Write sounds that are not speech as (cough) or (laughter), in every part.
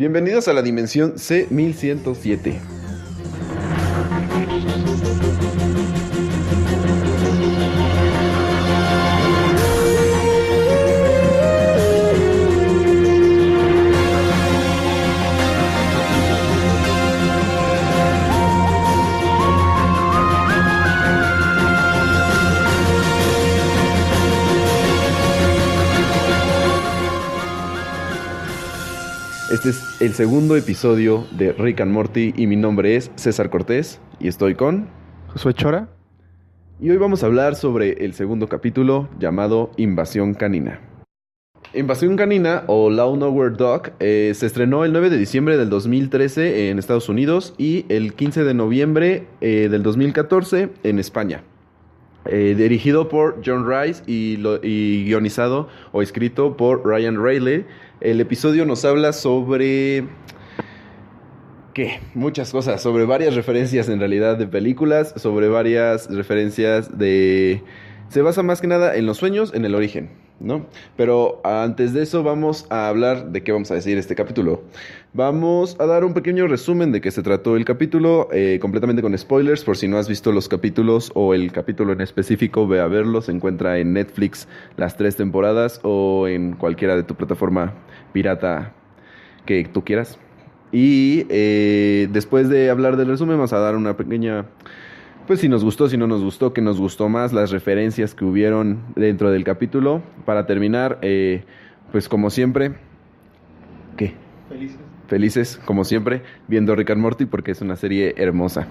Bienvenidos a la dimensión C1107. Este es el segundo episodio de Rick and Morty y mi nombre es César Cortés y estoy con... Josué Chora. Y hoy vamos a hablar sobre el segundo capítulo llamado Invasión Canina. Invasión Canina o Law Nowhere Dog eh, se estrenó el 9 de diciembre del 2013 en Estados Unidos y el 15 de noviembre eh, del 2014 en España. Eh, dirigido por John Rice y, lo- y guionizado o escrito por Ryan Reilly. El episodio nos habla sobre... ¿Qué? Muchas cosas, sobre varias referencias en realidad de películas, sobre varias referencias de... Se basa más que nada en los sueños, en el origen, ¿no? Pero antes de eso vamos a hablar de qué vamos a decir este capítulo. Vamos a dar un pequeño resumen de qué se trató el capítulo, eh, completamente con spoilers, por si no has visto los capítulos o el capítulo en específico, ve a verlo, se encuentra en Netflix las tres temporadas o en cualquiera de tu plataforma pirata que tú quieras. Y eh, después de hablar del resumen, vamos a dar una pequeña. Pues si nos gustó, si no nos gustó, que nos gustó más, las referencias que hubieron dentro del capítulo. Para terminar, eh, pues como siempre. ¿Qué? Felices. Felices, como siempre, viendo Rick and Morty porque es una serie hermosa.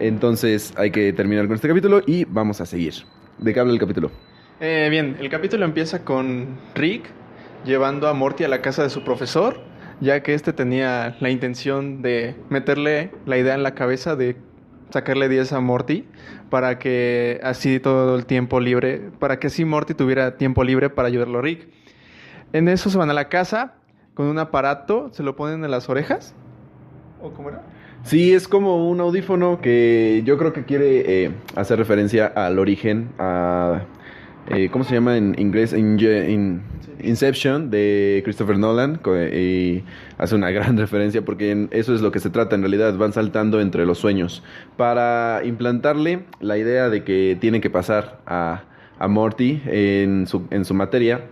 Entonces hay que terminar con este capítulo y vamos a seguir. ¿De qué habla el capítulo? Eh, bien, el capítulo empieza con Rick llevando a Morty a la casa de su profesor, ya que este tenía la intención de meterle la idea en la cabeza de sacarle 10 a Morty para que así todo el tiempo libre, para que así Morty tuviera tiempo libre para ayudarlo a Rick. En eso se van a la casa con un aparato, se lo ponen en las orejas. ¿O cómo era? Sí, es como un audífono que yo creo que quiere eh, hacer referencia al origen, a... eh, ¿Cómo se llama en inglés? In- Inception de Christopher Nolan. Y hace una (laughs) gran referencia porque eso es lo que se trata en realidad. Van saltando entre los sueños. Para implantarle la idea de que tiene que pasar a, a Morty en su, en su materia,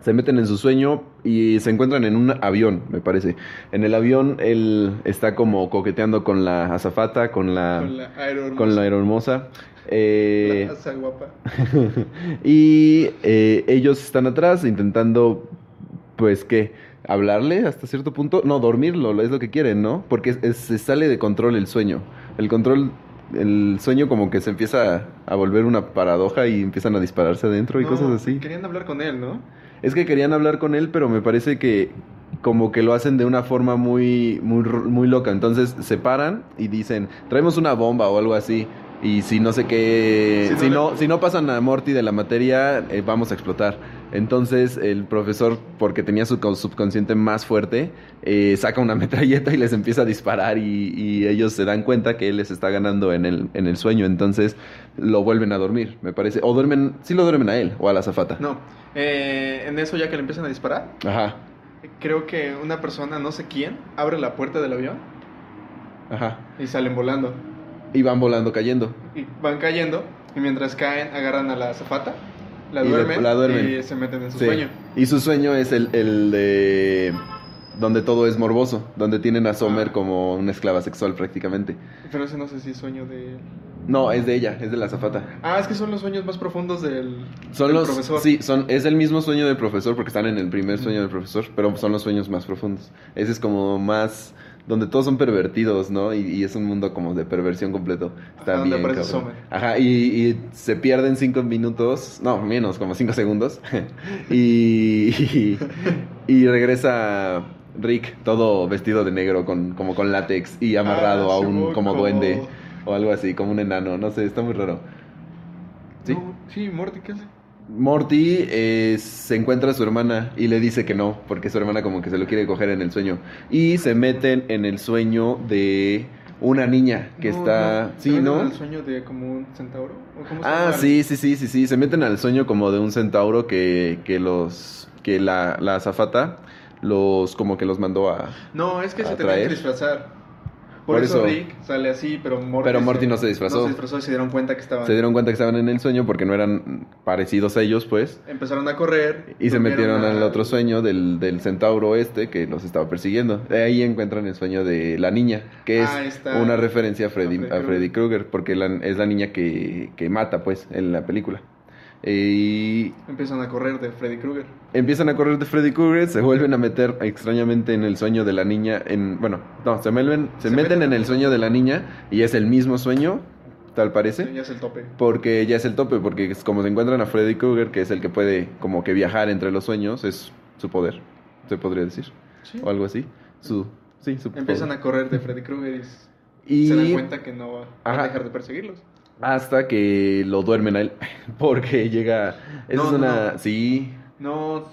se meten en su sueño y se encuentran en un avión, me parece. En el avión él está como coqueteando con la azafata, con la, con la aerohermosa. con la aeromosa. Eh, La guapa. (laughs) y eh, ellos están atrás intentando, pues, ¿qué? ¿Hablarle hasta cierto punto? No, dormirlo, es lo que quieren, ¿no? Porque es- es- se sale de control el sueño. El control, el sueño como que se empieza a, a volver una paradoja y empiezan a dispararse adentro y No, cosas así. Querían hablar con él, ¿no? Es que querían hablar con él, pero me parece que como que lo hacen de una forma muy, muy, muy loca. Entonces se paran y dicen, traemos una bomba o algo así. Y si no sé qué, Si no si le- no, si no pasan a Morty de la materia, eh, vamos a explotar. Entonces el profesor, porque tenía su co- subconsciente más fuerte, eh, saca una (laughs) metralleta y les empieza a disparar y, y ellos se dan cuenta que él les está ganando en el, en el sueño. Entonces lo vuelven a dormir, me parece. O duermen, sí lo duermen a él o a la azafata. No. Eh, en eso ya que le empiezan a disparar, Ajá, creo que una persona, no sé quién, abre la puerta del avión ajá. y salen volando. Y van volando cayendo. Y van cayendo y mientras caen agarran a la azafata, la duermen, la duermen. y se meten en su Sí. sueño. Y su sueño es el, el de donde todo es morboso, donde tienen a Sommer Ah. como una esclava sexual prácticamente. Pero ese no sé si es sueño de... No, es de ella, es de la azafata. Ah, es que son los sueños más profundos del, Son del los profesor. Sí, son es el mismo sueño del profesor porque están en el primer sueño del profesor, pero son los sueños más profundos. Ese es como más donde todos son pervertidos, ¿no? Y, y es un mundo como de perversión completo. Está Ajá, bien. Ajá, y, y se pierden cinco minutos, no, menos, como cinco segundos. (laughs) y, y, regresa Rick todo vestido de negro, con, como con látex y amarrado Ah, a un como como- duende o algo así, como un enano. No sé, está muy raro. ¿Sí? No, sí, Morty, ¿qué hace? Morty eh, se encuentra a su hermana y le dice que no, porque su hermana como que se lo quiere coger en el sueño. Y se meten en el sueño de una niña que No, está... no, ¿se Sí, ¿no? al sueño de como un centauro? ¿O cómo se Ah, sí, sí, sí, sí, sí. Se meten al sueño como de un centauro que, que los... que la, la azafata los como que los mandó a... No, es que a se tenían que disfrazar. Por, Por eso, eso- Rick sale así, pero Morty, Pero Morty no se disfrazó. No se disfrazó y se dieron cuenta que estaban... Se dieron cuenta que estaban en el sueño porque no eran parecidos a ellos, pues. Empezaron a correr. Y se metieron a- al otro sueño del, del centauro este que los estaba persiguiendo. De ahí encuentran el sueño de la niña, que es Ah, está. una referencia a Freddy, A Freddy a Freddy Krueger, porque la- es la niña que, que mata, pues, en la película. Y Empiezan a correr de Freddy Krueger. empiezan a correr de Freddy Krueger, se vuelven a meter extrañamente en el sueño de la niña. En, bueno, no, se, vuelven, se, Se meten, meten- en el sueño de la niña y es el mismo sueño, tal parece. Ya es el tope. Porque ya es el tope, porque es como se encuentran a Freddy Krueger, que es el que puede como que viajar entre los sueños, es su poder, se podría decir, Sí. o algo así. Su, sí, su Empiezan poder. a correr de Freddy Krueger y, se dan cuenta que no va a dejar de perseguirlos. Hasta que lo duermen a él, (laughs) porque llega... Esa No, es una... no. Sí, No,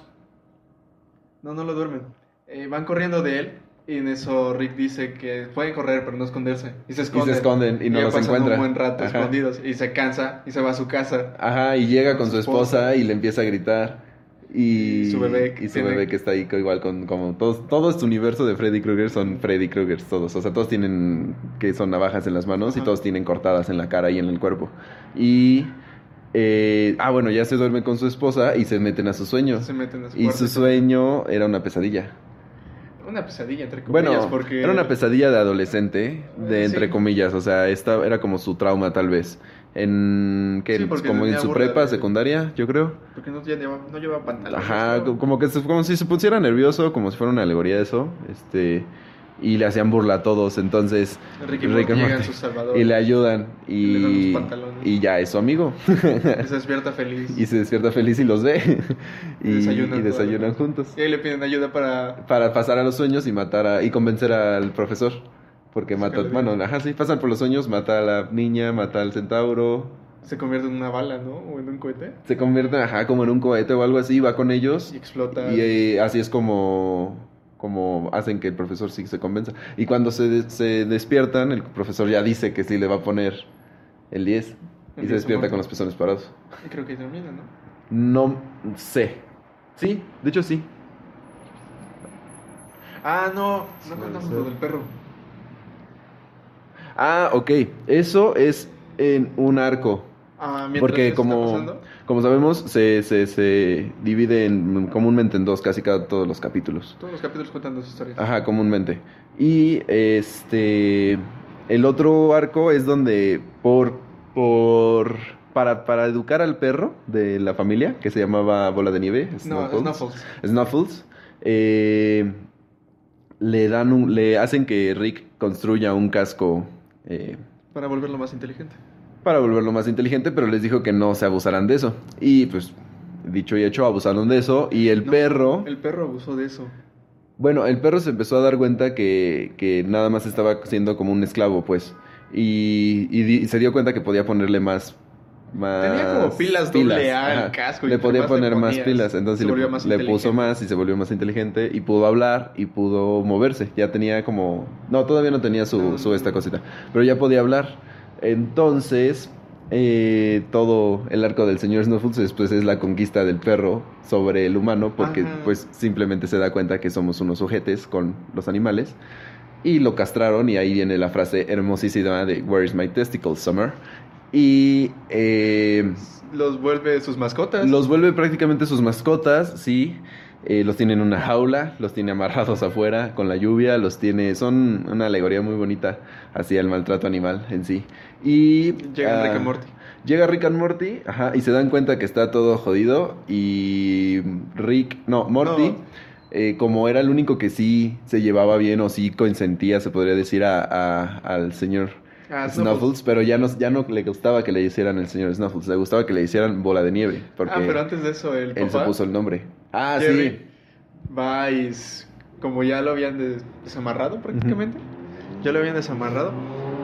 no, no lo duermen. Eh, van corriendo de él y en eso Rick dice que pueden correr pero no esconderse. Y se y esconden. se esconden y no los encuentran. un buen rato Ajá. escondidos y se cansa y se va a su casa. Ajá, y llega con Con su su esposa esposa. y le empieza a gritar. Y, su bebé que y su tiene- bebé que está ahí igual con como todos todo este universo de Freddy Krueger son Freddy Kruegers todos, o sea, todos tienen que son navajas en las manos y todos tienen cortadas en la cara y en el cuerpo. Y eh, ah, bueno, ya se duerme con su esposa y se meten a su sueño. Se meten a su Y su sueño era una pesadilla. Una pesadilla, entre comillas, Bueno, porque... era una pesadilla de adolescente, de entre sí. comillas, o sea, esta era como su trauma tal vez. En que Sí, como en su prepa, de- secundaria, yo creo. Porque no, ya lleva, no pantalones. Ajá, como que se- como si se pusiera nervioso, como si fuera una alegoría de eso, este y le hacían burla a todos, entonces Rick y Rick y le ayudan Y le y ya es su amigo Y se despierta feliz. y se despierta feliz y los ve (laughs) y, desayunan y desayunan todos. juntos Y ahí le piden ayuda para... para pasar a los sueños y matar a y convencer al profesor porque Es mata, bueno, ajá, sí, pasan por los sueños, mata a la niña, mata al centauro, Se convierte en una bala, ¿no? O en un cohete. se convierte, ajá, como en un cohete o algo así, va con ellos Y explota. Y eh, así es como, como hacen que el profesor sí se convenza. Y cuando se, de- se despiertan, el profesor ya dice que sí le va a poner el 10. El y 10 se despierta con los pezones parados. Y creo que termina, ¿no? No sé. Sí, de hecho sí. Ah, no. No contamos lo del perro. Ah, ok. Eso es en un arco. Ah, Porque como, como sabemos, se, se, se divide en- comúnmente en dos, casi cada todos los capítulos. Todos los capítulos cuentan dos historias. Ajá, comúnmente. Y este el otro arco es donde por por para, para educar al perro de la familia que se llamaba Bola de Nieve, No, Snuffles, Snuffles. Snuffles, eh, le dan un, le hacen que Rick construya un casco eh, Para volverlo más inteligente. Para volverlo más inteligente, pero les dijo que no se abusaran de eso. Y pues dicho y hecho abusaron de eso y el No, perro El perro abusó de eso. bueno, el perro se empezó a dar cuenta que, que nada más estaba siendo como un esclavo, pues. Y, y di- y se dio cuenta que podía ponerle más. más Tenía como pilas doble A ajá. casco y Le podía poner más pilas. Entonces le, volvió más le puso más y se volvió más inteligente. Y pudo hablar y pudo moverse. Ya tenía como. No, todavía no tenía su, su esta cosita. Pero ya podía hablar. Entonces. eh, todo el arco del señor Snuffles después es la conquista del perro sobre el humano porque Ajá. pues simplemente se da cuenta que somos unos sujetes con los animales y lo castraron y ahí viene la frase hermosísima de Where is my testicle, Summer y eh, Los vuelve sus mascotas. los vuelve prácticamente sus mascotas, sí. Eh, los tiene en una jaula, los tiene amarrados afuera con la lluvia, los tiene. Son una alegoría muy bonita hacia el maltrato animal en sí. Y. Llega ah, Rick and Morty. Llega Rick and Morty, ajá, y se dan cuenta que está todo jodido. Y Rick, no, Morty, No. eh, como era el único que sí se llevaba bien o sí consentía, se podría decir, a, a- al señor Ah, Snuffles, pero ya no, ya no le gustaba que le hicieran el señor Snuffles, le gustaba que le hicieran bola de nieve, porque Ah, pero antes de eso, el él se puso el nombre. Ah, Jerry, sí. va y como ya lo habían des- desamarrado prácticamente, ya lo habían desamarrado,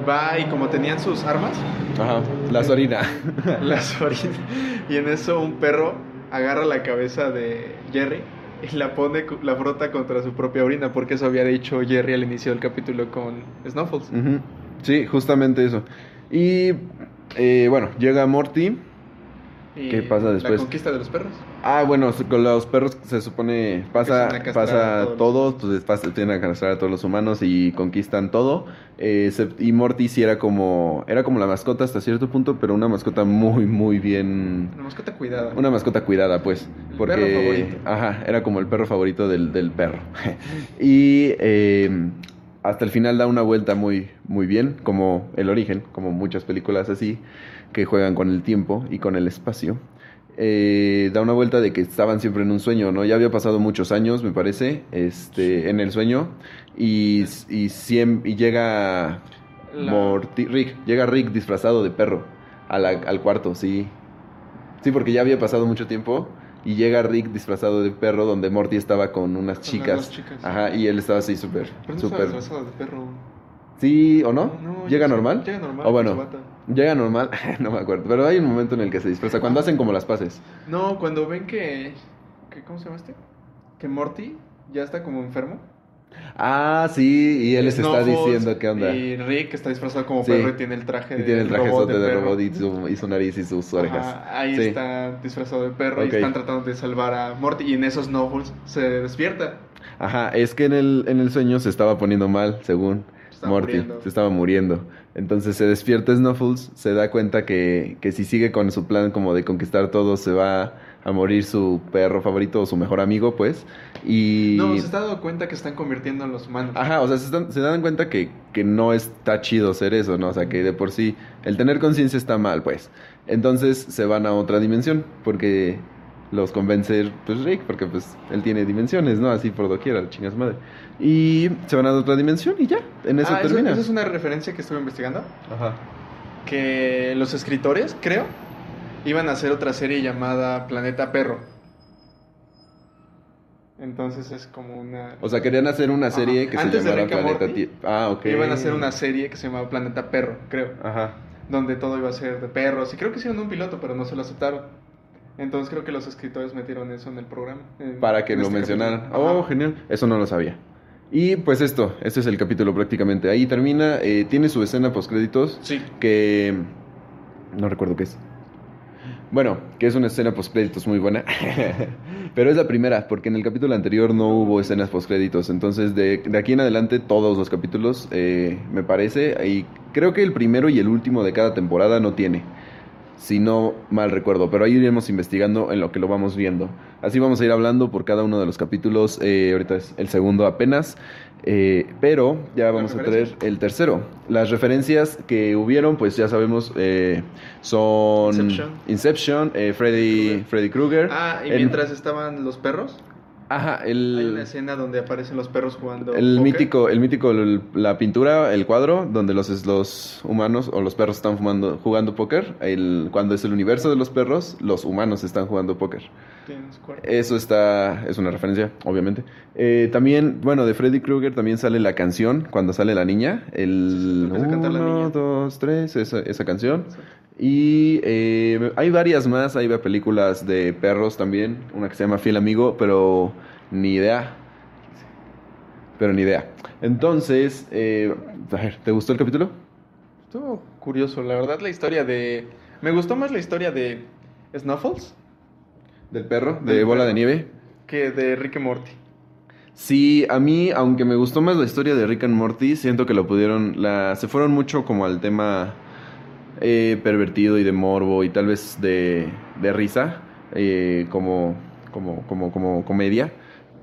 va y como tenían sus armas, Ajá, la Sorina. (laughs) las orina, y en eso un perro agarra la cabeza de Jerry y la pone, la frota contra su propia orina, porque eso había dicho Jerry al inicio del capítulo con Snuffles. Sí, justamente eso. Y eh, bueno, llega Morty. Y ¿Qué pasa después? La conquista de los perros. Ah, bueno, con los perros se supone pasa, Empiezan a pasa todos todo, pues pasa, tienen a castrar a todos los humanos y conquistan todo. Eh, se- y Morty sí era como, era como la mascota hasta cierto punto, pero una mascota muy, muy bien, Una mascota cuidada. una mascota cuidada, pues, El porque, perro favorito. ajá, era como el perro favorito del, del perro. (laughs) y eh, hasta el final da una vuelta muy, muy bien, como el origen, como muchas películas así que juegan con el tiempo y con el espacio. Eh, da una vuelta de que estaban siempre en un sueño, ¿no? Ya había pasado muchos años, me parece, este, en el sueño y, y, y llega La- Morty- Rick, llega Rick disfrazado de perro a la- al cuarto, sí. Sí, porque ya había pasado mucho tiempo y llega Rick disfrazado de perro donde Morty estaba con unas Con chicas. Ajá, y él estaba así súper, súper... disfrazado de perro. Sí, ¿o no? No, ¿Llega normal? Llega normal. O bueno, llega normal, (laughs) no me acuerdo, pero hay un momento en el que se disfraza, cuando hacen como las paces. No, cuando ven que, que. ¿Cómo se llama este? Que Morty ya está como enfermo. Ah, sí, y él les está diciendo qué onda. Y Rick está disfrazado como Sí. perro y tiene el traje Y tiene el traje robot de, de robot y su, y su nariz y sus orejas. Ajá, ahí Sí. está disfrazado de perro y están tratando de salvar a Morty. Y en esos Snowballs se despierta. Ajá, es que en el, en el sueño se estaba poniendo mal, según Se estaba Morty. muriendo. Se estaba muriendo. Entonces se despierta Snuffles, se da cuenta que, que si sigue con su plan como de conquistar todo, se va a morir su perro favorito o su mejor amigo, pues. Y... No, se está dando cuenta que están convirtiendo en los humanos. Ajá, o sea, se, están- se dan cuenta que, que no está chido ser eso, ¿no? O sea, que de por sí el tener conciencia está mal, pues. Entonces se van a otra dimensión, porque los convence, pues, Rick, porque pues él tiene dimensiones, ¿no? Así por doquiera, chingas madre. Y se van a otra dimensión y ya, en eso ah, termina. eso es una referencia que estuve investigando. Ajá. Que los escritores, creo, iban a hacer otra serie llamada Planeta Perro. Entonces es como una... O sea, querían hacer una Ajá. serie que Antes se llamara Planeta Morty, Tierra. Ah, ok. Iban a hacer una serie que se llamaba Planeta Perro, creo. Ajá. Donde todo iba a ser de perros. Y creo que hicieron un piloto, pero no se lo aceptaron. Entonces creo que los escritores metieron eso en el programa. en- Para que lo este mencionaran. Oh, genial. Eso no lo sabía. Y pues esto, este es el capítulo prácticamente. Ahí termina. eh, tiene su escena post créditos Sí. que no recuerdo qué es. Bueno, que es una escena post créditos muy buena. (laughs) Pero es la primera, porque en el capítulo anterior no hubo escenas post créditos. Entonces, de, de aquí en adelante, todos los capítulos, eh, me parece. Y creo que el primero y el último de cada temporada no tiene. Si no mal recuerdo, pero ahí iremos investigando en lo que lo vamos viendo. Así vamos a ir hablando por cada uno de los capítulos. eh, ahorita es el segundo apenas. eh, pero ya vamos a traer el tercero. Las referencias que hubieron, pues ya sabemos, eh, son Inception. Inception, eh, Freddy, Krueger. Freddy Krueger. Ah, y En- mientras estaban los perros, Ajá, hay una el, escena donde aparecen los perros jugando. el mítico, el mítico, el- la pintura, el cuadro, donde los, los humanos o los perros están fumando, jugando póker. El, cuando es el universo de los perros, los humanos están jugando póker. Eso está, es una referencia, obviamente. Eh, también, bueno, de Freddy Krueger también sale la canción, cuando sale la niña, el empieza a cantar la uno, niña. dos, tres, esa, esa canción. Y eh, hay varias más, hay películas de perros también, una que se llama Fiel Amigo, pero ni idea. Pero ni idea. Entonces, eh, a ver, ¿te gustó el capítulo? Estuvo curioso, la verdad, la historia de. Me gustó más la historia de Snuffles Del perro, de Del Bola perro. de Nieve. que de Rick Morty. Sí, a mí, aunque me gustó más la historia de Rick and Morty, siento que lo pudieron, la, se fueron mucho como al tema eh, pervertido y de morbo y tal vez de, de risa, eh, como, como, como, como comedia,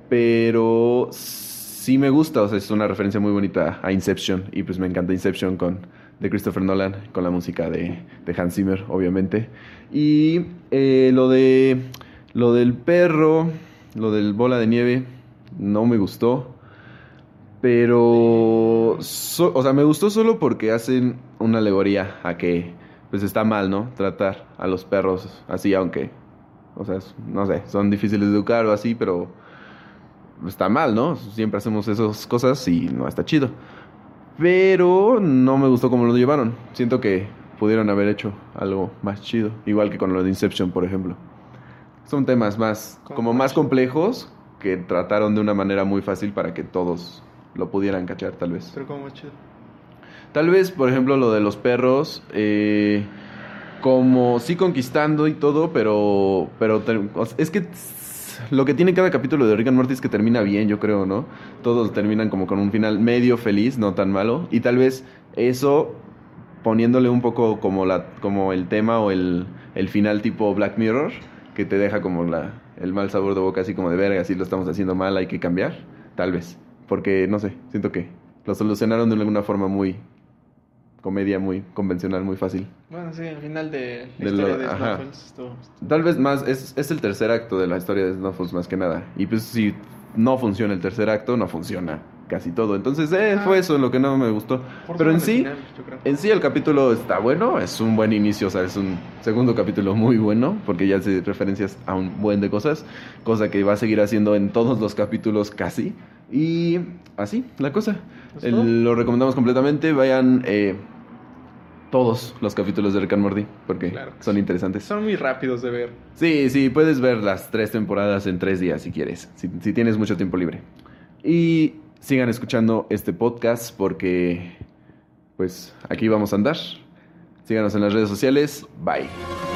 pero sí me gusta, o sea, es una referencia muy bonita a Inception y pues me encanta Inception con de Christopher Nolan, con la música de, de Hans Zimmer, obviamente. Y eh, lo de lo del perro, lo del bola de nieve, no me gustó. Pero, so- o sea, me gustó solo porque hacen una alegoría a que, pues está mal, ¿no? Tratar a los perros así, aunque, o sea, no sé, son difíciles de educar o así, pero está mal, ¿no? Siempre hacemos esas cosas y no está chido. Pero no me gustó cómo lo llevaron. Siento que pudieron haber hecho algo más chido. Igual que con lo de Inception, por ejemplo. Son temas más, Como más- complejos que trataron de una manera muy fácil para que todos lo pudieran cachar, tal vez. Pero como chido. Tal vez, por ejemplo, lo de los perros. eh, como sí conquistando y todo, pero, pero es que lo que tiene cada capítulo de Rick and Morty es que termina bien, yo creo, ¿no? Todos terminan como con un final medio feliz, no tan malo, y tal vez eso poniéndole un poco como la como el tema o el, el final tipo Black Mirror que te deja como la el mal sabor de boca así como de verga, si lo estamos haciendo mal, hay que cambiar, tal vez, porque no sé, siento que lo solucionaron de alguna forma muy comedia muy convencional, muy fácil. Bueno, sí, el final de la De historia lo- de. Snowfalls estuvo- estuvo- Tal vez más, es, es el tercer acto de la historia de Snowfalls más que nada. Y pues si no funciona el tercer acto, no funciona casi todo. Entonces, eh, Ajá. fue eso lo que no me gustó. Pero en todo sí, final, en sí el capítulo está bueno, es un buen inicio, o sea, es un segundo capítulo muy bueno, porque ya hace referencias a un buen de cosas, cosa que va a seguir haciendo en todos los capítulos casi. Y así, la cosa. Lo recomendamos completamente, vayan eh, todos los capítulos de Rick and Morty, porque Claro. son interesantes. Son muy rápidos de ver. Sí, sí, puedes ver las tres temporadas en tres días si quieres, si, si tienes mucho tiempo libre. Y sigan escuchando este podcast porque, pues, aquí vamos a andar. Síganos en las redes sociales. Bye.